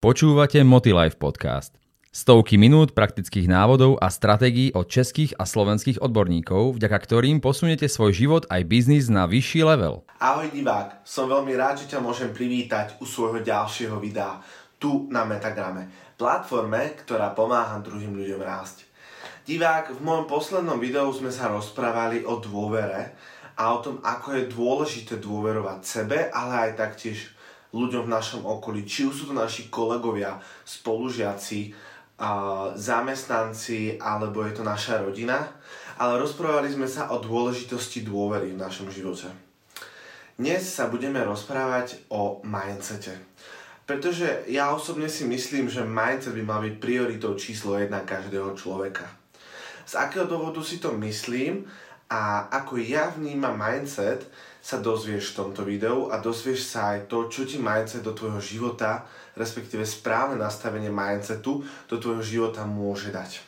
Počúvate Motilife podcast. Stovky minút praktických návodov a stratégií od českých a slovenských odborníkov, vďaka ktorým posunete svoj život aj biznis na vyšší level. Ahoj divák, som veľmi rád, že ťa môžem privítať u svojho ďalšieho videa tu na Metagrame, platforme, ktorá pomáha druhým ľuďom rásť. Divák, v mojom poslednom videu sme sa rozprávali o dôvere a o tom, ako je dôležité dôverovať sebe, ale aj taktiež ľuďom v našom okolí, či už sú to naši kolegovia, spolužiaci, zamestnanci, alebo je to naša rodina. Ale rozprávali sme sa o dôležitosti dôvery v našom živote. Dnes sa budeme rozprávať o mindsete. Pretože ja osobne si myslím, že mindset by mal byť prioritou číslo jedna každého človeka. Z akého dôvodu si to myslím a ako ja vnímam mindset, sa dozvieš v tomto videu a dozvieš sa aj to, čo ti mindset do tvojho života, respektíve správne nastavenie mindsetu do tvojho života môže dať.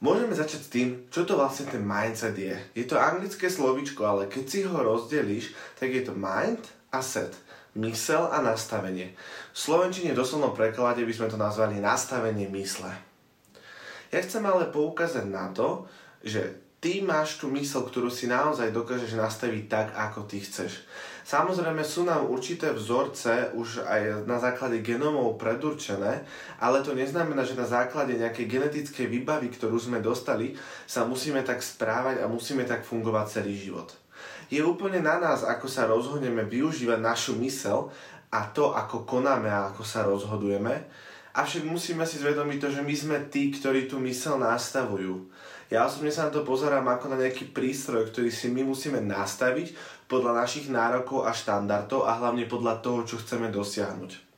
Môžeme začať s tým, čo to vlastne ten mindset je. Je to anglické slovičko, ale keď si ho rozdelíš, tak je to mind a set. Mysel a nastavenie. V slovenčine doslovnom preklade by sme to nazvali nastavenie mysle. Ja chcem ale poukázať na to, že ty máš tú mysl, ktorú si naozaj dokážeš nastaviť tak, ako ty chceš. Samozrejme sú nám určité vzorce už aj na základe genomov predurčené, ale to neznamená, že na základe nejakej genetickej výbavy, ktorú sme dostali, sa musíme tak správať a musíme tak fungovať celý život. Je úplne na nás, ako sa rozhodneme využívať našu mysel a to, ako konáme a ako sa rozhodujeme, avšak musíme si zvedomiť to, že my sme tí, ktorí tú mysel nastavujú. Ja osobne sa na to pozerám ako na nejaký prístroj, ktorý si my musíme nastaviť podľa našich nárokov a štandardov a hlavne podľa toho, čo chceme dosiahnuť.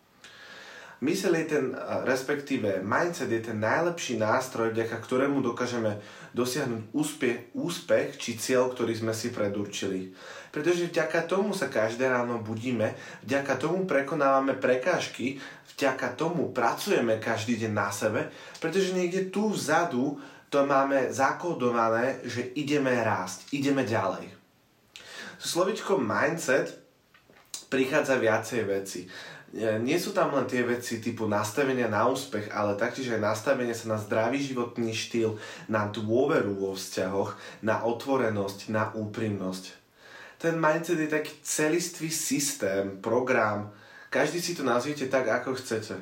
Mysel je ten, respektíve mindset je ten najlepší nástroj, vďaka ktorému dokážeme dosiahnuť úspech, úspech či cieľ, ktorý sme si predurčili. Pretože vďaka tomu sa každé ráno budíme, vďaka tomu prekonávame prekážky, vďaka tomu pracujeme každý deň na sebe, pretože niekde tu vzadu to máme zakodované, že ideme rásť, ideme ďalej. Slovičkom mindset prichádza viacej veci. Nie sú tam len tie veci typu nastavenia na úspech, ale taktiež aj nastavenie sa na zdravý životný štýl, na dôveru vo vzťahoch, na otvorenosť, na úprimnosť. Ten mindset je taký celistvý systém, program, každý si to nazviete tak, ako chcete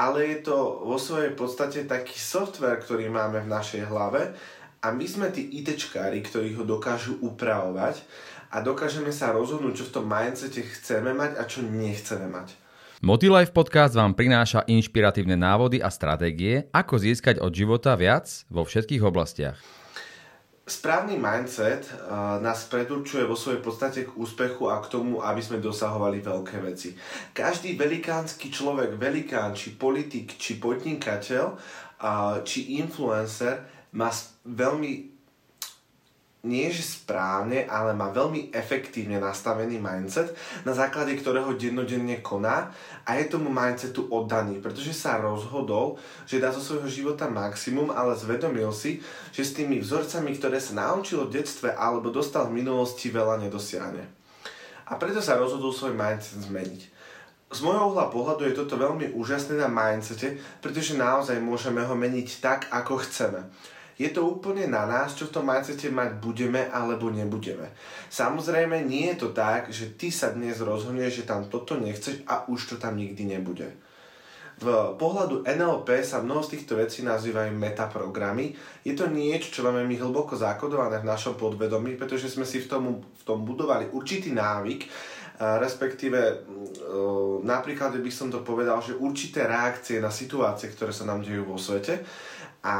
ale je to vo svojej podstate taký software, ktorý máme v našej hlave a my sme tí ITčkári, ktorí ho dokážu upravovať a dokážeme sa rozhodnúť, čo v tom mindsete chceme mať a čo nechceme mať. Motilife podcast vám prináša inšpiratívne návody a stratégie, ako získať od života viac vo všetkých oblastiach. Správny mindset uh, nás predurčuje vo svojej podstate k úspechu a k tomu, aby sme dosahovali veľké veci. Každý velikánsky človek, velikán, či politik, či podnikateľ, uh, či influencer má veľmi nie že správne, ale má veľmi efektívne nastavený mindset, na základe ktorého dennodenne koná a je tomu mindsetu oddaný, pretože sa rozhodol, že dá zo svojho života maximum, ale zvedomil si, že s tými vzorcami, ktoré sa naučil v detstve alebo dostal v minulosti, veľa nedosiahne. A preto sa rozhodol svoj mindset zmeniť. Z môjho uhla pohľadu je toto veľmi úžasné na mindsete, pretože naozaj môžeme ho meniť tak, ako chceme je to úplne na nás, čo v tom mindsete mať budeme alebo nebudeme. Samozrejme, nie je to tak, že ty sa dnes rozhodneš, že tam toto nechceš a už to tam nikdy nebude. V pohľadu NLP sa mnoho z týchto vecí nazývajú metaprogramy. Je to niečo, čo máme my hlboko zakodované v našom podvedomí, pretože sme si v tom, v tom budovali určitý návyk, respektíve napríklad by som to povedal, že určité reakcie na situácie, ktoré sa nám dejú vo svete a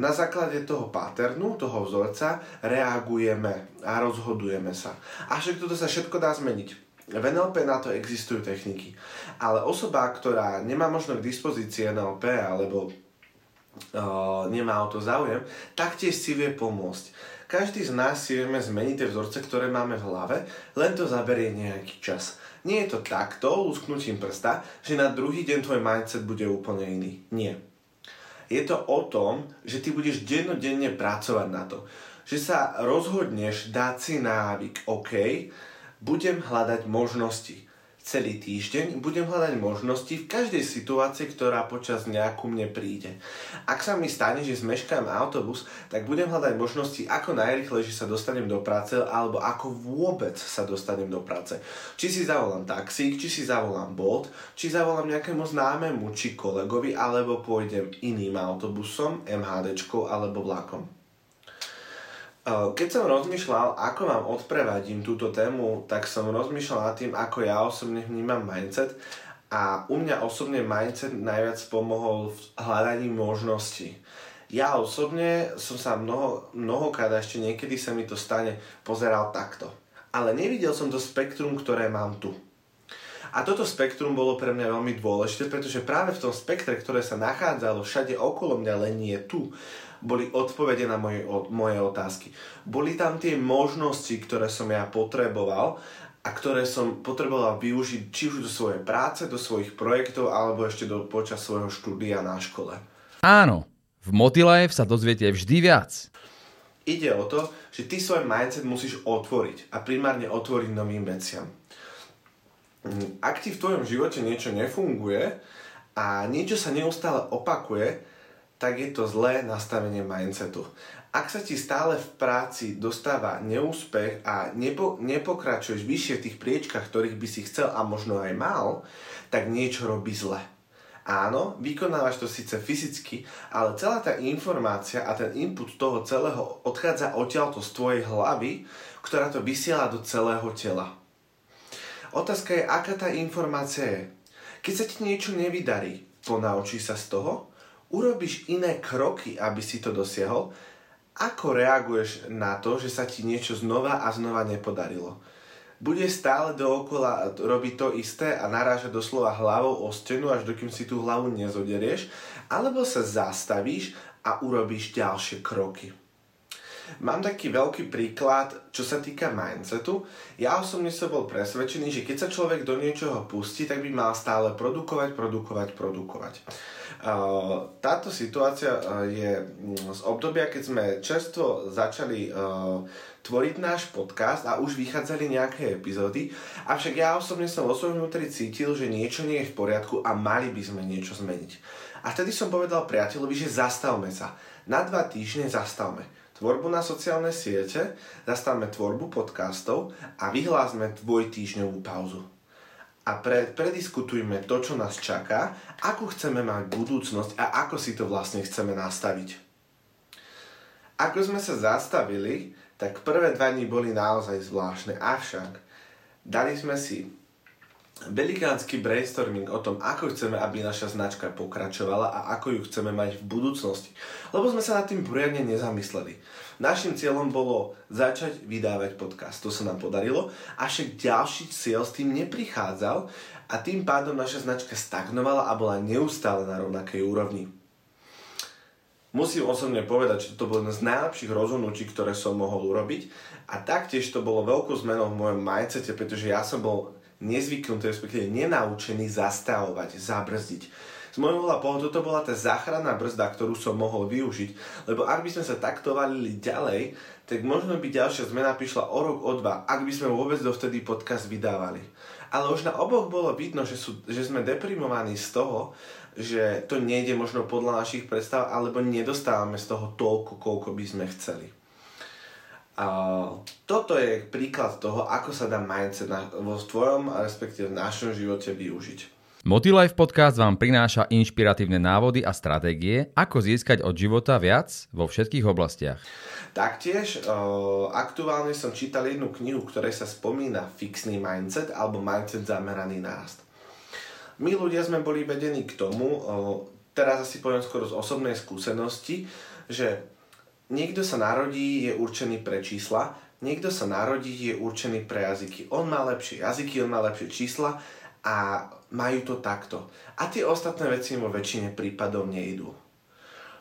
na základe toho paternu, toho vzorca, reagujeme a rozhodujeme sa. A však toto sa všetko dá zmeniť. V NLP na to existujú techniky. Ale osoba, ktorá nemá možno k dispozícii NLP alebo uh, nemá o to záujem, taktiež si vie pomôcť. Každý z nás si vieme zmeniť tie vzorce, ktoré máme v hlave, len to zaberie nejaký čas. Nie je to takto, lusknutím prsta, že na druhý deň tvoj mindset bude úplne iný. Nie je to o tom, že ty budeš dennodenne pracovať na to. Že sa rozhodneš dať si návyk, OK, budem hľadať možnosti. Celý týždeň budem hľadať možnosti v každej situácii, ktorá počas dňa ku mne príde. Ak sa mi stane, že zmeškám autobus, tak budem hľadať možnosti, ako najrychlejšie sa dostanem do práce alebo ako vôbec sa dostanem do práce. Či si zavolám taxík, či si zavolám Bolt, či zavolám nejakému známemu či kolegovi, alebo pôjdem iným autobusom, MHDčkou alebo vlakom. Eh, keď som rozmýšľal, ako vám odprevadím túto tému, tak som rozmýšľal nad tým, ako ja osobne vnímam mindset a u mňa osobne mindset najviac pomohol v hľadaní možností. Ja osobne som sa mnoho, mnohokrát ešte niekedy sa mi to stane pozeral takto. Ale nevidel som to spektrum, ktoré mám tu. A toto spektrum bolo pre mňa veľmi dôležité, pretože práve v tom spektre, ktoré sa nachádzalo všade okolo mňa, len nie tu, boli odpovede na moje, moje otázky. Boli tam tie možnosti, ktoré som ja potreboval a ktoré som potreboval využiť či už do svojej práce, do svojich projektov alebo ešte do, počas svojho štúdia na škole. Áno, v Motilife sa dozviete vždy viac. Ide o to, že ty svoj mindset musíš otvoriť a primárne otvoriť novým veciam. Ak ti v tvojom živote niečo nefunguje a niečo sa neustále opakuje, tak je to zlé nastavenie mindsetu. Ak sa ti stále v práci dostáva neúspech a nepo, nepokračuješ vyššie v tých priečkách, ktorých by si chcel a možno aj mal, tak niečo robí zle. Áno, vykonávaš to síce fyzicky, ale celá tá informácia a ten input toho celého odchádza odtiaľto z tvojej hlavy, ktorá to vysiela do celého tela. Otázka je, aká tá informácia je. Keď sa ti niečo nevydarí, ponaučíš sa z toho, urobíš iné kroky, aby si to dosiahol, ako reaguješ na to, že sa ti niečo znova a znova nepodarilo? Bude stále dookola robiť to isté a narážať doslova hlavou o stenu, až dokým si tú hlavu nezoderieš, alebo sa zastavíš a urobíš ďalšie kroky. Mám taký veľký príklad, čo sa týka mindsetu. Ja osobne som bol presvedčený, že keď sa človek do niečoho pustí, tak by mal stále produkovať, produkovať, produkovať. Táto situácia je mm, z obdobia, keď sme čerstvo začali tvoriť náš podcast a už vychádzali nejaké epizódy, avšak ja osobne som vo svojom vnútri cítil, že niečo nie je v poriadku a mali by sme niečo zmeniť. A vtedy som povedal priateľovi, že zastavme sa. Na dva týždne zastavme tvorbu na sociálne siete, zastavme tvorbu podcastov a vyhlásme dvojtýždňovú pauzu. A pre, prediskutujme to, čo nás čaká, ako chceme mať budúcnosť a ako si to vlastne chceme nastaviť. Ako sme sa zastavili, tak prvé dva dní boli naozaj zvláštne, avšak dali sme si velikánsky brainstorming o tom, ako chceme, aby naša značka pokračovala a ako ju chceme mať v budúcnosti. Lebo sme sa nad tým poriadne nezamysleli. Našim cieľom bolo začať vydávať podcast. To sa nám podarilo, avšak ďalší cieľ s tým neprichádzal a tým pádom naša značka stagnovala a bola neustále na rovnakej úrovni. Musím osobne povedať, že to bolo jedno z najlepších rozhodnutí, ktoré som mohol urobiť a taktiež to bolo veľkou zmenou v mojom mindsete, pretože ja som bol nezvyknutý, respektíve nenaučený zastavovať, zabrzdiť. Z môjho pohľadu toto bola tá záchranná brzda, ktorú som mohol využiť, lebo ak by sme sa takto valili ďalej, tak možno by ďalšia zmena prišla o rok, o dva, ak by sme vôbec dovtedy podcast vydávali. Ale už na oboch bolo vidno, že, sú, že sme deprimovaní z toho, že to nejde možno podľa našich predstav, alebo nedostávame z toho toľko, koľko by sme chceli. Toto je príklad toho, ako sa dá mindset na, vo tvojom, respektíve v našom živote využiť. Motilife podcast vám prináša inšpiratívne návody a stratégie, ako získať od života viac vo všetkých oblastiach. Taktiež uh, aktuálne som čítal jednu knihu, ktorej sa spomína fixný mindset alebo mindset zameraný na rast. My ľudia sme boli vedení k tomu, uh, teraz asi poviem skoro z osobnej skúsenosti, že Niekto sa narodí, je určený pre čísla, niekto sa narodí, je určený pre jazyky. On má lepšie jazyky, on má lepšie čísla a majú to takto. A tie ostatné veci vo väčšine prípadov nejdú.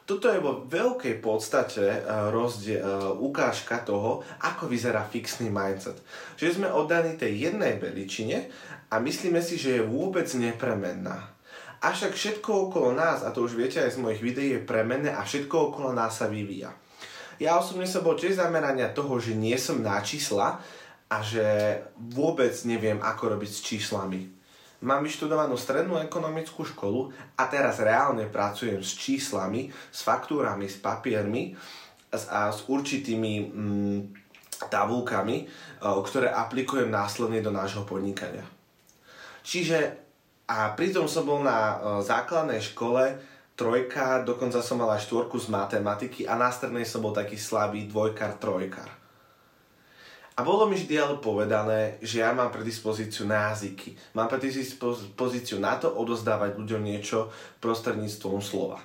Toto je vo veľkej podstate uh, rozdie, uh, ukážka toho, ako vyzerá fixný mindset. Že sme oddaní tej jednej veličine a myslíme si, že je vôbec nepremenná. Avšak všetko okolo nás, a to už viete aj z mojich videí, je premenné a všetko okolo nás sa vyvíja. Ja osobne som bol tiež zamerania toho, že nie som na čísla a že vôbec neviem, ako robiť s číslami. Mám vyštudovanú strednú ekonomickú školu a teraz reálne pracujem s číslami, s faktúrami, s papiermi a s určitými mm, tabulkami, e, ktoré aplikujem následne do nášho podnikania. Čiže a pritom som bol na e, základnej škole trojka, dokonca som mal aj štvorku z matematiky a na strednej som bol taký slabý dvojkar, trojkar. A bolo mi vždy ale povedané, že ja mám predispozíciu na jazyky. Mám predispozíciu na to odozdávať ľuďom niečo prostredníctvom slova.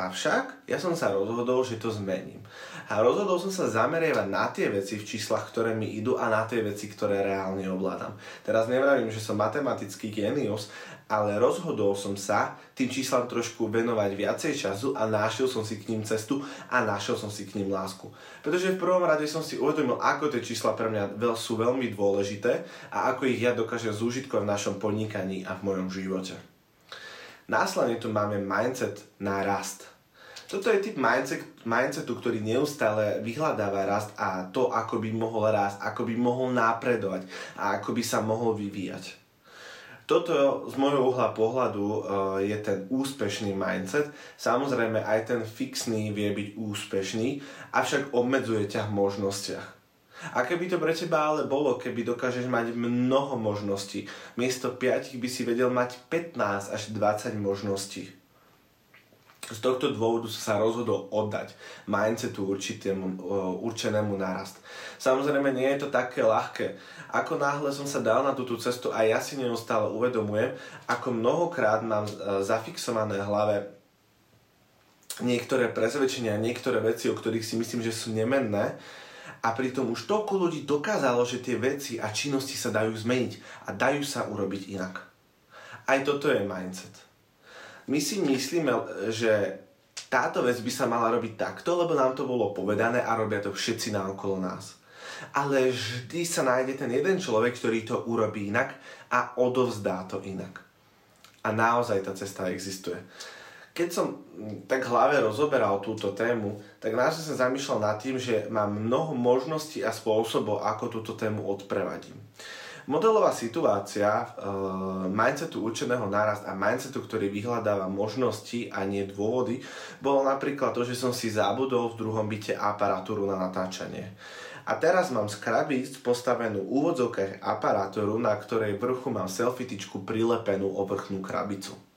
Avšak ja som sa rozhodol, že to zmením. A rozhodol som sa zameriavať na tie veci v číslach, ktoré mi idú a na tie veci, ktoré reálne ovládam. Teraz nevravím, že som matematický genius, ale rozhodol som sa tým číslam trošku venovať viacej času a našiel som si k ním cestu a našiel som si k ním lásku. Pretože v prvom rade som si uvedomil, ako tie čísla pre mňa sú veľmi dôležité a ako ich ja dokážem zúžitkovať v našom podnikaní a v mojom živote. Následne tu máme mindset na rast. Toto je typ mindset, mindsetu, ktorý neustále vyhľadáva rast a to, ako by mohol rásť, ako by mohol napredovať a ako by sa mohol vyvíjať. Toto z môjho uhla pohľadu uh, je ten úspešný mindset. Samozrejme aj ten fixný vie byť úspešný, avšak obmedzuje ťa v možnostiach. A keby to pre teba ale bolo, keby dokážeš mať mnoho možností, miesto 5 by si vedel mať 15 až 20 možností z tohto dôvodu sa rozhodol oddať mindsetu určitému, určenému narast. Samozrejme, nie je to také ľahké. Ako náhle som sa dal na túto cestu a ja si neustále uvedomujem, ako mnohokrát mám e, zafixované hlave niektoré presvedčenia, niektoré veci, o ktorých si myslím, že sú nemenné, a pritom už toľko ľudí dokázalo, že tie veci a činnosti sa dajú zmeniť a dajú sa urobiť inak. Aj toto je mindset my si myslíme, že táto vec by sa mala robiť takto, lebo nám to bolo povedané a robia to všetci na okolo nás. Ale vždy sa nájde ten jeden človek, ktorý to urobí inak a odovzdá to inak. A naozaj tá cesta existuje. Keď som tak hlave rozoberal túto tému, tak naozaj som zamýšľal nad tým, že mám mnoho možností a spôsobov, ako túto tému odprevadím. Modelová situácia uh, mindsetu určeného nárast a mindsetu, ktorý vyhľadáva možnosti a nie dôvody, bolo napríklad to, že som si zabudol v druhom byte aparatúru na natáčanie. A teraz mám z krabíc postavenú úvodzovkách aparatúru, na ktorej vrchu mám selfitičku prilepenú o vrchnú krabicu.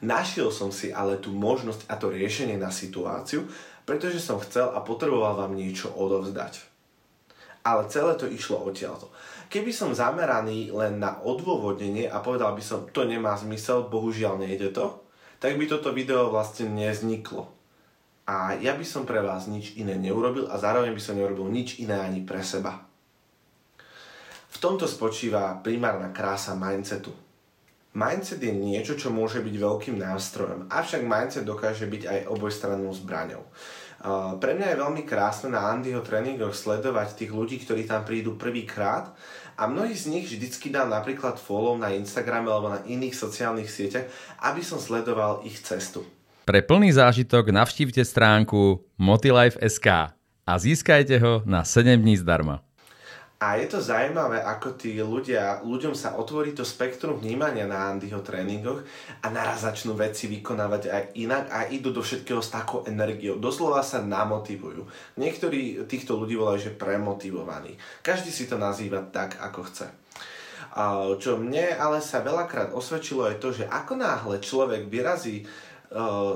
Našiel som si ale tú možnosť a to riešenie na situáciu, pretože som chcel a potreboval vám niečo odovzdať. Ale celé to išlo odtiaľto. Keby som zameraný len na odôvodnenie a povedal by som, to nemá zmysel, bohužiaľ nejde to, tak by toto video vlastne nezniklo. A ja by som pre vás nič iné neurobil a zároveň by som neurobil nič iné ani pre seba. V tomto spočíva primárna krása mindsetu. Mindset je niečo, čo môže byť veľkým nástrojom, avšak mindset dokáže byť aj obojstrannou zbraňou. Pre mňa je veľmi krásne na Andyho tréningoch sledovať tých ľudí, ktorí tam prídu prvýkrát a mnohí z nich vždycky dám napríklad follow na Instagrame alebo na iných sociálnych sieťach, aby som sledoval ich cestu. Pre plný zážitok navštívte stránku motilife.sk a získajte ho na 7 dní zdarma. A je to zaujímavé, ako tí ľudia, ľuďom sa otvorí to spektrum vnímania na Andyho tréningoch a naraz začnú veci vykonávať aj inak a idú do všetkého s takou energiou. Doslova sa namotivujú. Niektorí týchto ľudí volajú, že premotivovaní. Každý si to nazýva tak, ako chce. Čo mne ale sa veľakrát osvedčilo je to, že ako náhle človek vyrazí e,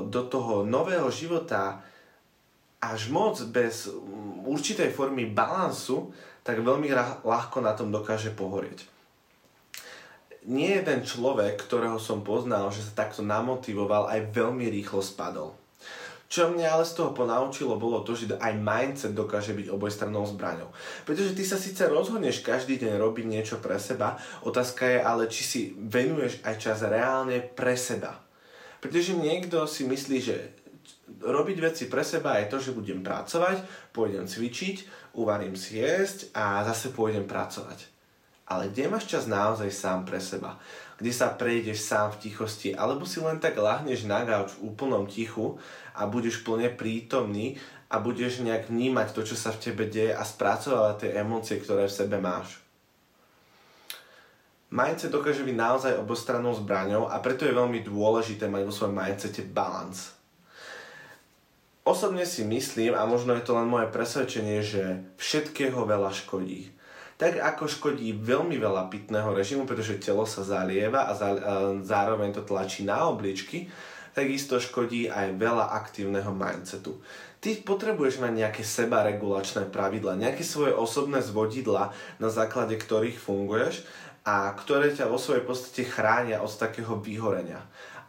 do toho nového života až moc bez určitej formy balansu, tak veľmi ľahko na tom dokáže pohorieť. Nie jeden človek, ktorého som poznal, že sa takto namotivoval, aj veľmi rýchlo spadol. Čo mňa ale z toho ponaučilo bolo to, že aj mindset dokáže byť obojstrannou zbraňou. Pretože ty sa síce rozhodneš každý deň robiť niečo pre seba, otázka je ale, či si venuješ aj čas reálne pre seba. Pretože niekto si myslí, že robiť veci pre seba je to, že budem pracovať, pôjdem cvičiť, uvarím si jesť a zase pôjdem pracovať. Ale kde máš čas naozaj sám pre seba? Kde sa prejdeš sám v tichosti? Alebo si len tak lahneš na gauč v úplnom tichu a budeš plne prítomný a budeš nejak vnímať to, čo sa v tebe deje a spracovať tie emócie, ktoré v sebe máš. Mindset dokáže byť naozaj obostrannou zbraňou a preto je veľmi dôležité mať vo svojom mindsete balans. Osobne si myslím, a možno je to len moje presvedčenie, že všetkého veľa škodí tak ako škodí veľmi veľa pitného režimu, pretože telo sa zalieva a zároveň to tlačí na obličky, takisto škodí aj veľa aktívneho mindsetu. Ty potrebuješ mať nejaké sebaregulačné pravidla, nejaké svoje osobné zvodidla, na základe ktorých funguješ a ktoré ťa vo svojej podstate chránia od takého vyhorenia.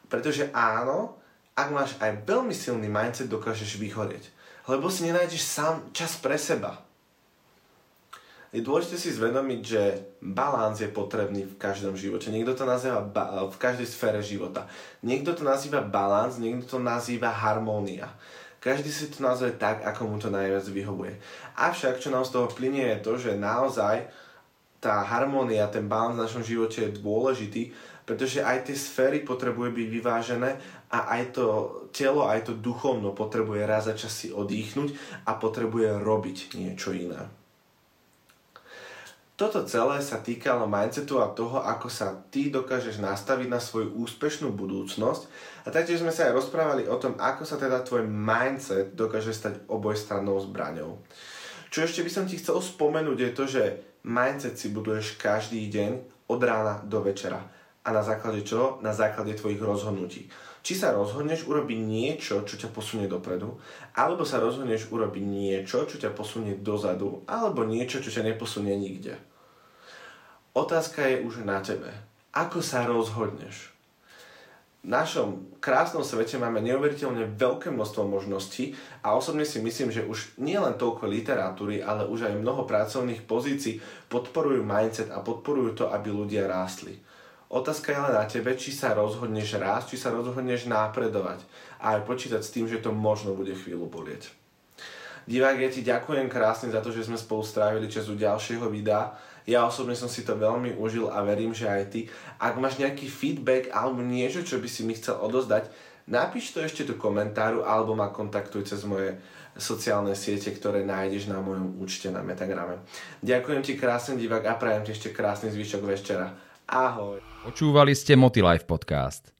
Pretože áno, ak máš aj veľmi silný mindset, dokážeš vyhorieť. Lebo si nenájdeš sám čas pre seba je dôležité si zvedomiť, že balans je potrebný v každom živote. Niekto to nazýva ba- v každej sfére života. Niekto to nazýva balans, niekto to nazýva harmónia. Každý si to nazve tak, ako mu to najviac vyhovuje. Avšak, čo nám z toho plinie, je to, že naozaj tá harmónia, ten balans v našom živote je dôležitý, pretože aj tie sféry potrebujú byť vyvážené a aj to telo, aj to duchovno potrebuje raz za čas si oddychnúť a potrebuje robiť niečo iné. Toto celé sa týkalo mindsetu a toho, ako sa ty dokážeš nastaviť na svoju úspešnú budúcnosť. A taktiež sme sa aj rozprávali o tom, ako sa teda tvoj mindset dokáže stať obojstrannou zbraňou. Čo ešte by som ti chcel spomenúť je to, že mindset si buduješ každý deň od rána do večera. A na základe čo? Na základe tvojich rozhodnutí. Či sa rozhodneš urobiť niečo, čo ťa posunie dopredu, alebo sa rozhodneš urobiť niečo, čo ťa posunie dozadu, alebo niečo, čo ťa neposunie nikde. Otázka je už na tebe. Ako sa rozhodneš? Našom krásnom svete máme neuveriteľne veľké množstvo možností a osobne si myslím, že už nie len toľko literatúry, ale už aj mnoho pracovných pozícií podporujú mindset a podporujú to, aby ľudia rástli. Otázka je len na tebe, či sa rozhodneš rásť, či sa rozhodneš napredovať a aj počítať s tým, že to možno bude chvíľu bolieť. Divák, ja ti ďakujem krásne za to, že sme spolu strávili čas u ďalšieho videa. Ja osobne som si to veľmi užil a verím, že aj ty. Ak máš nejaký feedback alebo niečo, čo by si mi chcel odozdať, napíš to ešte do komentáru alebo ma kontaktuj cez moje sociálne siete, ktoré nájdeš na mojom účte na Metagrame. Ďakujem ti krásne divák a prajem ti ešte krásny zvyšok večera. Ahoj. Počúvali ste Motilife podcast.